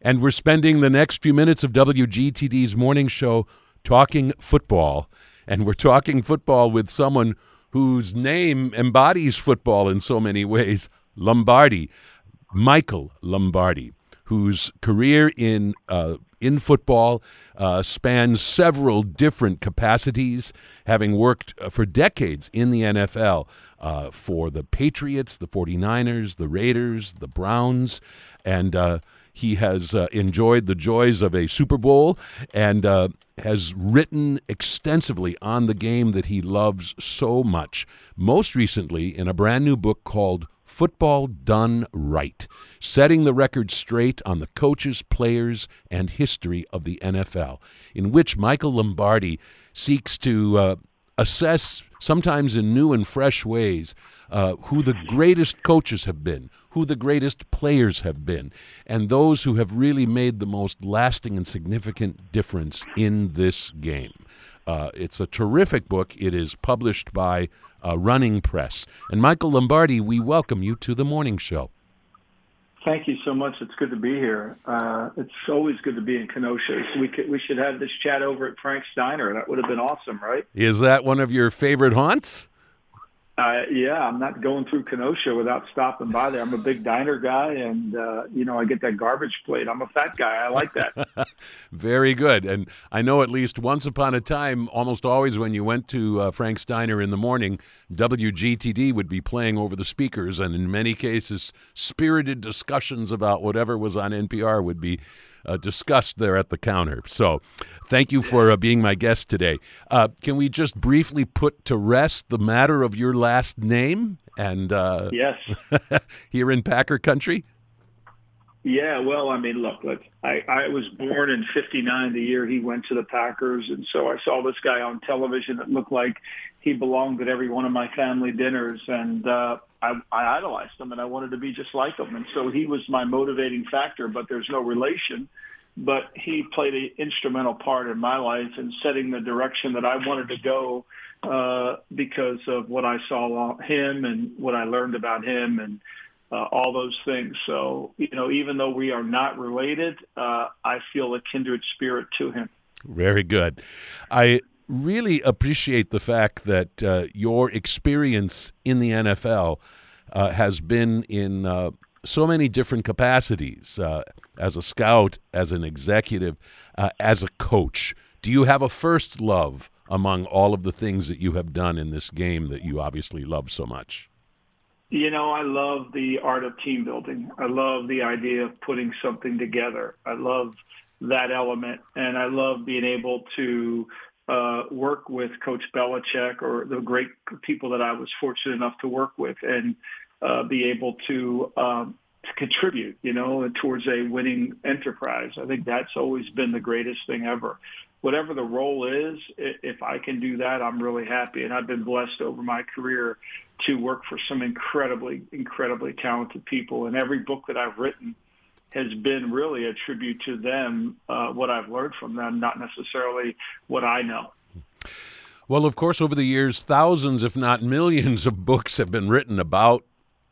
And we're spending the next few minutes of WGTD's morning show talking football. And we're talking football with someone whose name embodies football in so many ways Lombardi, Michael Lombardi, whose career in, uh, in football uh, spans several different capacities, having worked uh, for decades in the NFL uh, for the Patriots, the 49ers, the Raiders, the Browns, and uh, he has uh, enjoyed the joys of a Super Bowl and uh, has written extensively on the game that he loves so much. Most recently, in a brand new book called Football Done Right, setting the record straight on the coaches, players, and history of the NFL, in which Michael Lombardi seeks to uh, assess, sometimes in new and fresh ways, uh, who the greatest coaches have been, who the greatest players have been, and those who have really made the most lasting and significant difference in this game. Uh, it's a terrific book. It is published by uh, Running Press. And Michael Lombardi, we welcome you to the morning show. Thank you so much. It's good to be here. Uh, it's always good to be in Kenosha. So we could, we should have this chat over at Frank's Diner. That would have been awesome, right? Is that one of your favorite haunts? Uh, yeah, I'm not going through Kenosha without stopping by there. I'm a big diner guy, and uh, you know I get that garbage plate. I'm a fat guy. I like that. Very good. And I know at least once upon a time, almost always when you went to uh, Frank's Diner in the morning, WGTD would be playing over the speakers, and in many cases, spirited discussions about whatever was on NPR would be uh, discussed there at the counter. So, thank you for uh, being my guest today. Uh, can we just briefly put to rest the matter of your last name? And uh, yes, here in Packer country. Yeah, well, I mean, look, look, I, I was born in '59, the year he went to the Packers, and so I saw this guy on television that looked like he belonged at every one of my family dinners, and uh, I, I idolized him, and I wanted to be just like him, and so he was my motivating factor. But there's no relation, but he played an instrumental part in my life in setting the direction that I wanted to go uh, because of what I saw him and what I learned about him and uh, all those things. So, you know, even though we are not related, uh, I feel a kindred spirit to him. Very good. I really appreciate the fact that uh, your experience in the NFL uh, has been in uh, so many different capacities uh, as a scout, as an executive, uh, as a coach. Do you have a first love among all of the things that you have done in this game that you obviously love so much? You know, I love the art of team building. I love the idea of putting something together. I love that element, and I love being able to uh, work with Coach Belichick or the great people that I was fortunate enough to work with and uh, be able to, um, to contribute, you know, towards a winning enterprise. I think that's always been the greatest thing ever. Whatever the role is, if I can do that, I'm really happy. And I've been blessed over my career to work for some incredibly, incredibly talented people. And every book that I've written has been really a tribute to them, uh, what I've learned from them, not necessarily what I know. Well, of course, over the years, thousands, if not millions, of books have been written about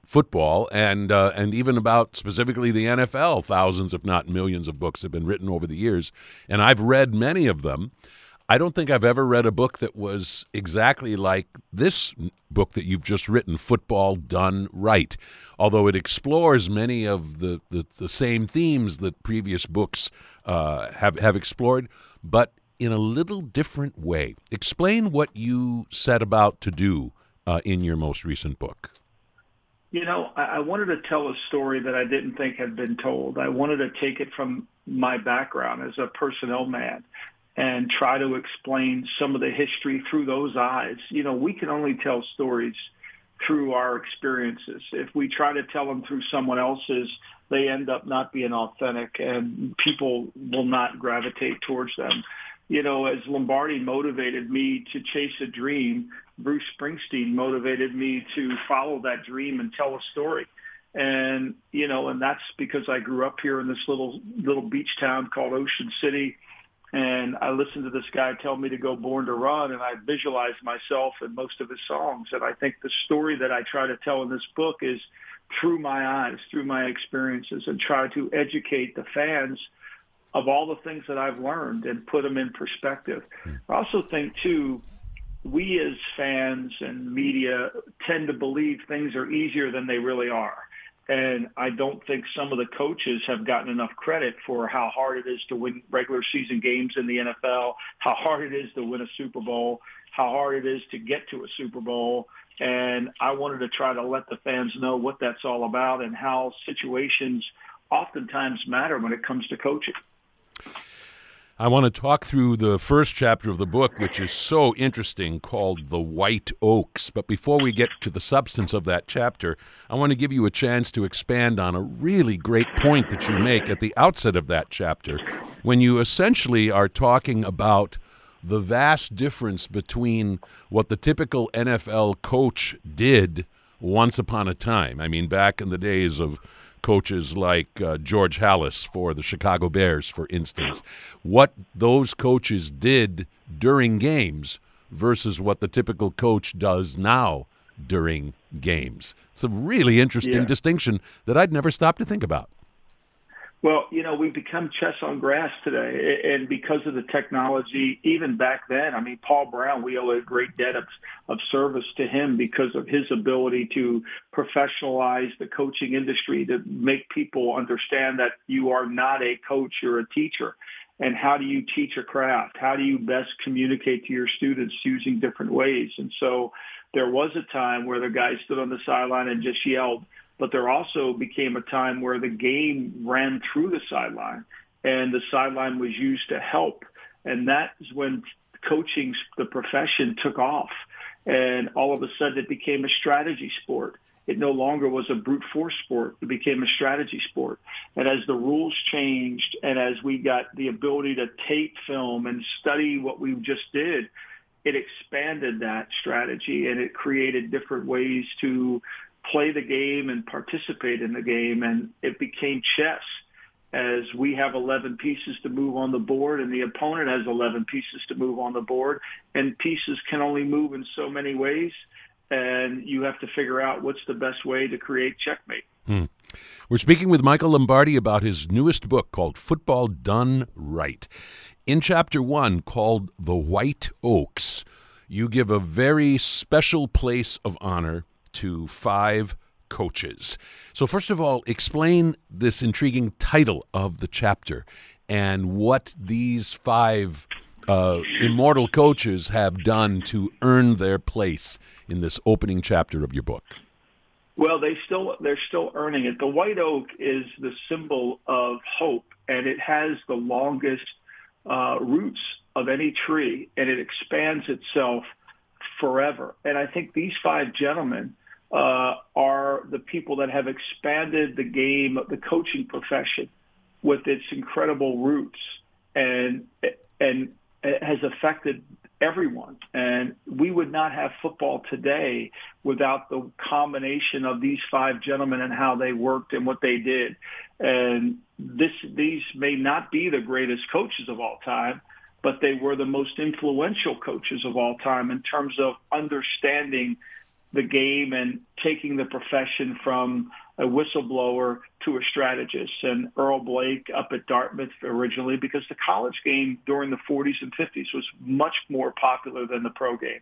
football and uh, and even about specifically the NFL. Thousands, if not millions, of books have been written over the years, and I've read many of them. I don't think I've ever read a book that was exactly like this book that you've just written, Football Done Right, although it explores many of the, the, the same themes that previous books uh, have, have explored, but in a little different way. Explain what you set about to do uh, in your most recent book. You know, I, I wanted to tell a story that I didn't think had been told. I wanted to take it from my background as a personnel man and try to explain some of the history through those eyes. You know, we can only tell stories through our experiences. If we try to tell them through someone else's, they end up not being authentic and people will not gravitate towards them. You know, as Lombardi motivated me to chase a dream, Bruce Springsteen motivated me to follow that dream and tell a story. And, you know, and that's because I grew up here in this little, little beach town called Ocean City and I listened to this guy tell me to go Born to Run, and I visualized myself in most of his songs. And I think the story that I try to tell in this book is through my eyes, through my experiences, and try to educate the fans of all the things that I've learned and put them in perspective. Hmm. I also think too, we as fans and media tend to believe things are easier than they really are. And I don't think some of the coaches have gotten enough credit for how hard it is to win regular season games in the NFL, how hard it is to win a Super Bowl, how hard it is to get to a Super Bowl. And I wanted to try to let the fans know what that's all about and how situations oftentimes matter when it comes to coaching. I want to talk through the first chapter of the book, which is so interesting, called The White Oaks. But before we get to the substance of that chapter, I want to give you a chance to expand on a really great point that you make at the outset of that chapter, when you essentially are talking about the vast difference between what the typical NFL coach did once upon a time. I mean, back in the days of coaches like uh, George Halas for the Chicago Bears, for instance, what those coaches did during games versus what the typical coach does now during games. It's a really interesting yeah. distinction that I'd never stopped to think about. Well, you know, we've become chess on grass today, and because of the technology, even back then, I mean, Paul Brown, we owe a great debt of, of service to him because of his ability to professionalize the coaching industry, to make people understand that you are not a coach, you're a teacher. And how do you teach a craft? How do you best communicate to your students using different ways? And so there was a time where the guy stood on the sideline and just yelled, but there also became a time where the game ran through the sideline and the sideline was used to help. And that's when coaching, the profession took off. And all of a sudden it became a strategy sport. It no longer was a brute force sport. It became a strategy sport. And as the rules changed and as we got the ability to tape film and study what we just did, it expanded that strategy and it created different ways to play the game and participate in the game. And it became chess as we have 11 pieces to move on the board and the opponent has 11 pieces to move on the board and pieces can only move in so many ways and you have to figure out what's the best way to create checkmate. Hmm. We're speaking with Michael Lombardi about his newest book called Football Done Right. In chapter one, called The White Oaks, you give a very special place of honor to five coaches. So, first of all, explain this intriguing title of the chapter and what these five uh, immortal coaches have done to earn their place in this opening chapter of your book. Well, they still they're still earning it. The white oak is the symbol of hope, and it has the longest uh, roots of any tree, and it expands itself forever. And I think these five gentlemen uh, are the people that have expanded the game, the coaching profession, with its incredible roots, and and has affected everyone. And we would not have football today without the combination of these five gentlemen and how they worked and what they did. And this these may not be the greatest coaches of all time, but they were the most influential coaches of all time in terms of understanding the game and taking the profession from a whistleblower to a strategist. And Earl Blaik up at Dartmouth originally because the college game during the 40s and 50s was much more popular than the pro game.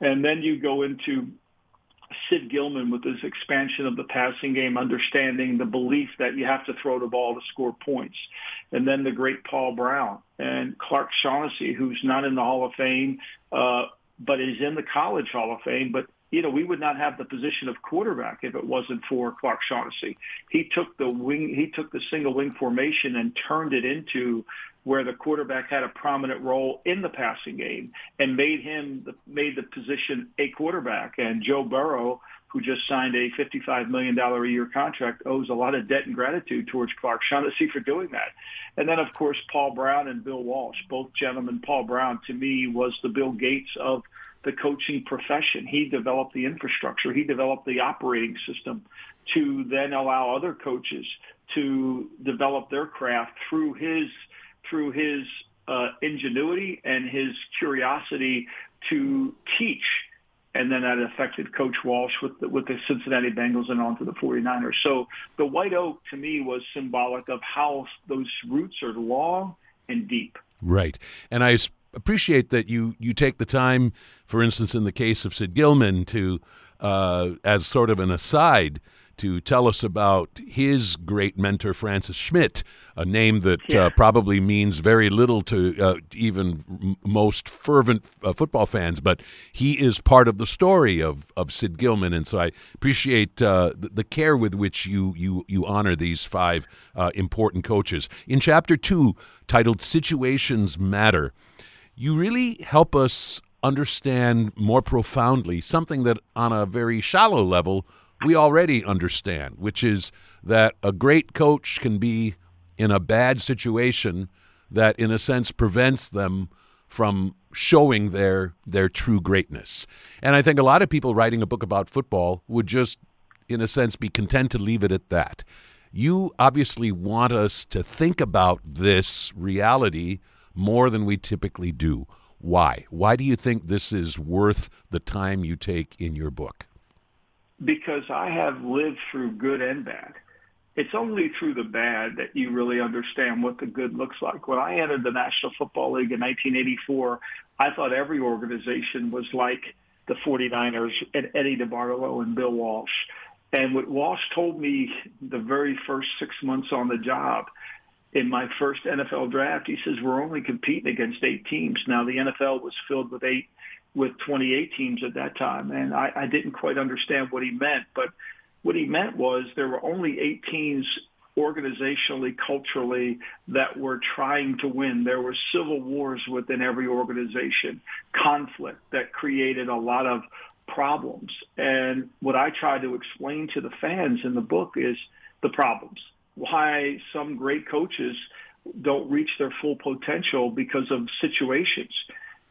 And then you go into Sid Gilman with his expansion of the passing game, understanding the belief that you have to throw the ball to score points. And then the great Paul Brown and Clark Shaughnessy, who's not in the Hall of Fame, uh, but is in the College Hall of Fame, but you know, we would not have the position of quarterback if it wasn't for Clark Shaughnessy. He took the wing, he took the single wing formation and turned it into where the quarterback had a prominent role in the passing game and made him made the position a quarterback. And Joe Burrow, who just signed a $55 million a year contract, owes a lot of debt and gratitude towards Clark Shaughnessy for doing that. And then, of course, Paul Brown and Bill Walsh, both gentlemen. Paul Brown, to me, was the Bill Gates of – the coaching profession. He developed the infrastructure. He developed the operating system to then allow other coaches to develop their craft through his through his uh, ingenuity and his curiosity to teach and then that affected Coach Walsh with the, with the Cincinnati Bengals and on to the 49ers. So the white oak to me was symbolic of how those roots are long and deep. Right, and I appreciate that you you take the time, for instance, in the case of Sid Gilman, to uh, as sort of an aside to tell us about his great mentor, Francis Schmidt, a name that uh, yeah. uh, probably means very little to uh, even m- most fervent uh, football fans, but he is part of the story of, of Sid Gilman. And so I appreciate uh, the, the, care with which you, you, you honor these five uh, important coaches. In chapter two, titled Situations Matter, you really help us understand more profoundly something that on a very shallow level we already understand, which is that a great coach can be in a bad situation that, in a sense, prevents them from showing their their true greatness. And I think a lot of people writing a book about football would just, in a sense, be content to leave it at that. You obviously want us to think about this reality more than we typically do. Why? Why do you think this is worth the time you take in your book? Because I have lived through good and bad. It's only through the bad that you really understand what the good looks like. When I entered the National Football League in 1984, I thought every organization was like the 49ers and Eddie DeBartolo and Bill Walsh. And what Walsh told me the very first six months on the job in my first NFL draft, he says, we're only competing against eight teams. Now the NFL was filled with eight with 28 teams at that time, and I, I didn't quite understand what he meant. But what he meant was there were only eight teams organizationally, culturally, that were trying to win. There were civil wars within every organization, conflict that created a lot of problems. And what I try to explain to the fans in the book is the problems. Why some great coaches don't reach their full potential because of situations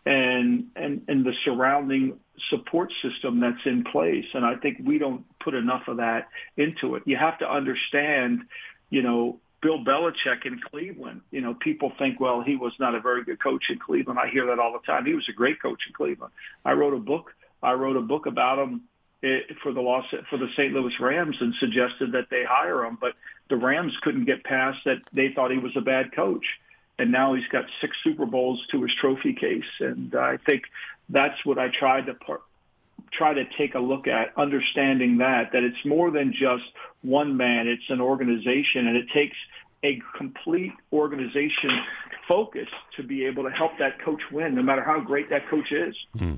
and, and, and the surrounding support system that's in place. And I think we don't put enough of that into it. You have to understand, you know, Bill Belichick in Cleveland. You know, people think, well, he was not a very good coach in Cleveland. I hear that all the time. He was a great coach in Cleveland. I wrote a book. I wrote a book about him eh, for the Los for the St. Louis Rams and suggested that they hire him, but the Rams couldn't get past that. They thought he was a bad coach and now he's got six Super Bowls to his trophy case. And I think that's what I tried to par- try to take a look at, understanding that that it's more than just one man; it's an organization, and it takes a complete organization focus to be able to help that coach win, no matter how great that coach is. Mm.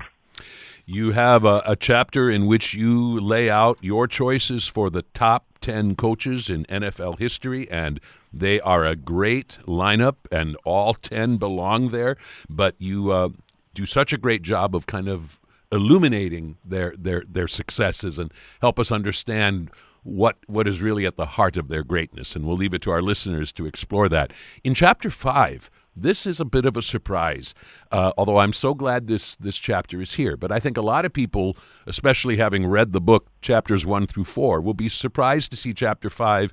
You have a, a, chapter in which you lay out your choices for the top 10 coaches in NFL history, and they are a great lineup, and all 10 belong there. But you uh, do such a great job of kind of illuminating their, their, their successes and help us understand what what is really at the heart of their greatness and we'll leave it to our listeners to explore that in chapter 5 this is a bit of a surprise uh, although i'm so glad this this chapter is here but i think a lot of people especially having read the book chapters 1 through 4 will be surprised to see chapter 5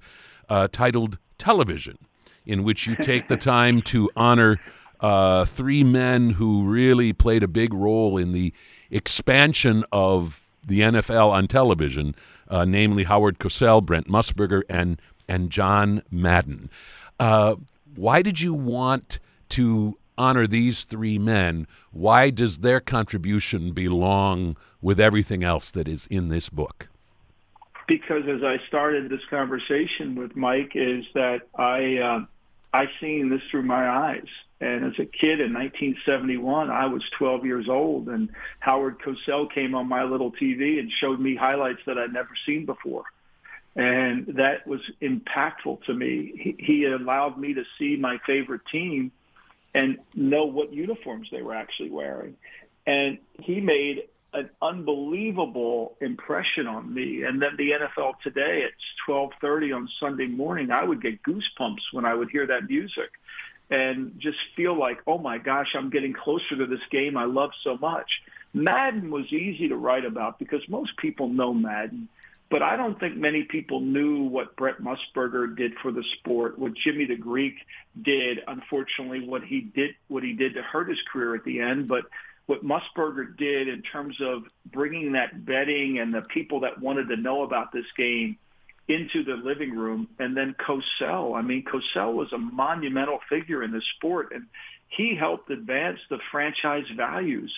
uh, titled television, in which you take the time to honor uh, three men who really played a big role in the expansion of the NFL on television, uh, namely Howard Cosell, Brent Musburger, and and John Madden. Uh, why did you want to honor these three men? Why does their contribution belong with everything else that is in this book? because as I started this conversation with Mike, is that I uh, I seen this through my eyes. And as a kid in 1971, I was 12 years old, and Howard Cosell came on my little TV and showed me highlights that I'd never seen before. And that was impactful to me. He, he allowed me to see my favorite team and know what uniforms they were actually wearing. And he made an unbelievable impression on me. And then the NFL today, it's 12:30 on Sunday morning. I would get goosebumps when I would hear that music, and just feel like, oh my gosh, I'm getting closer to this game I love so much. Madden was easy to write about because most people know Madden. But I don't think many people knew what Brent Musburger did for the sport, what Jimmy the Greek did. Unfortunately, what he did, what he did to hurt his career at the end. But what Musburger did in terms of bringing that betting and the people that wanted to know about this game into the living room. And then Cosell, I mean, Cosell was a monumental figure in the sport and he helped advance the franchise values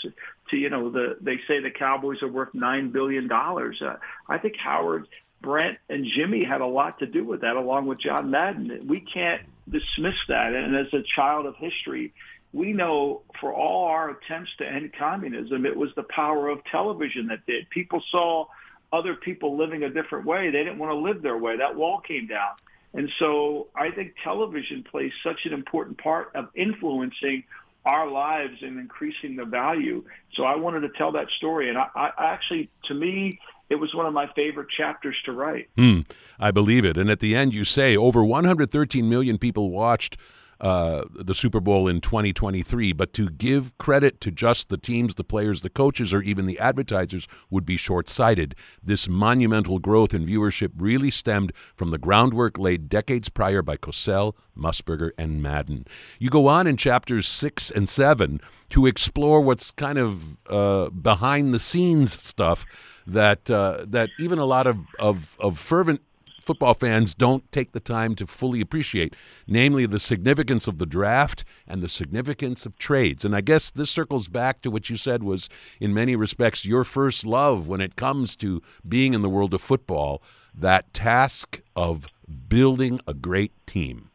to, you know, the, they say the Cowboys are worth $9 billion. Uh, I think Howard, Brent and Jimmy had a lot to do with that along with John Madden. We can't dismiss that. And as a child of history, we know for all our attempts to end communism, it was the power of television that did. People saw other people living a different way. They didn't want to live their way. That wall came down. And so I think television plays such an important part of influencing our lives and increasing the value. So I wanted to tell that story. And I, I actually, to me, it was one of my favorite chapters to write. Mm, I believe it. And at the end, you say over 113 million people watched uh, the Super Bowl in 2023, but to give credit to just the teams, the players, the coaches, or even the advertisers would be short sighted. This monumental growth in viewership really stemmed from the groundwork laid decades prior by Cosell, Musburger, and Madden. You go on in chapters six and seven to explore what's kind of uh, behind the scenes stuff that uh, that even a lot of, of, of fervent football fans don't take the time to fully appreciate, namely the significance of the draft and the significance of trades. And I guess this circles back to what you said was, in many respects, your first love when it comes to being in the world of football that task of building a great team.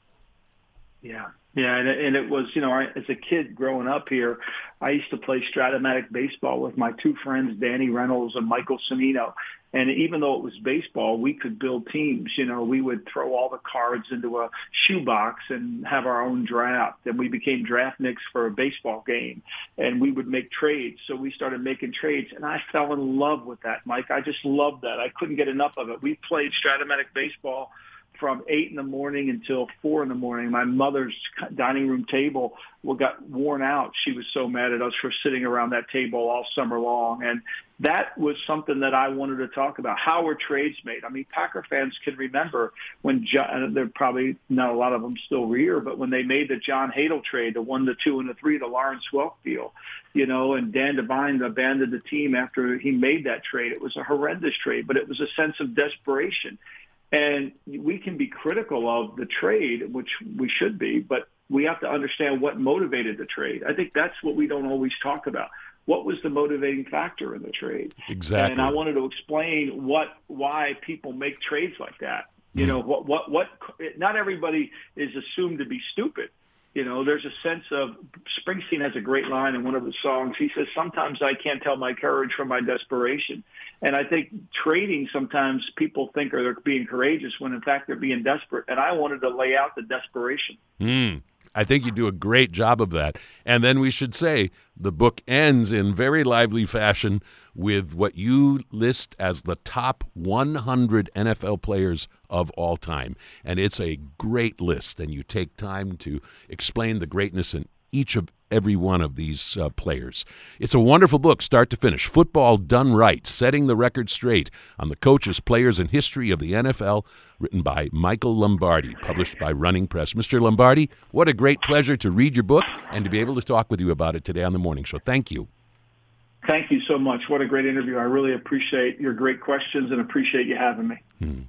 Yeah. Yeah, and, and it was, you know, I, as a kid growing up here, I used to play Strat-O-Matic baseball with my two friends, Danny Reynolds and Michael Cimino. And even though it was baseball, we could build teams. You know, we would throw all the cards into a shoebox and have our own draft. And we became draftniks for a baseball game. And we would make trades. So we started making trades. And I fell in love with that, Mike. I just loved that. I couldn't get enough of it. We played Strat-O-Matic baseball from eight in the morning until four in the morning. My mother's dining room table got worn out. She was so mad at us for sitting around that table all summer long. And that was something that I wanted to talk about. How were trades made? I mean, Packer fans can remember when John, there probably not a lot of them still here, but when they made the John Hadl trade, the one, the two, and the three, the Lawrence Welk deal, you know, and Dan Devine abandoned the team after he made that trade. It was a horrendous trade, but it was a sense of desperation. And we can be critical of the trade, which we should be, but we have to understand what motivated the trade. I think that's what we don't always talk about. What was the motivating factor in the trade? Exactly. And I wanted to explain what why people make trades like that. You mm. know, what what what not everybody is assumed to be stupid. You know, there's a sense of Springsteen has a great line in one of his songs. He says, "Sometimes I can't tell my courage from my desperation." And I think trading sometimes people think are they're being courageous when in fact they're being desperate. And I wanted to lay out the desperation. Mm. I think you do a great job of that. And then we should say the book ends in very lively fashion with what you list as the top 100 NFL players of all time. And it's a great list, and you take time to explain the greatness in each of every one of these uh, players. It's a wonderful book, start to finish. Football Done Right, Setting the Record Straight on the Coaches, Players, and History of the NFL, written by Michael Lombardi, published by Running Press. Mr. Lombardi, what a great pleasure to read your book and to be able to talk with you about it today on the morning show. Thank you. Thank you so much. What a great interview. I really appreciate your great questions and appreciate you having me. Hmm.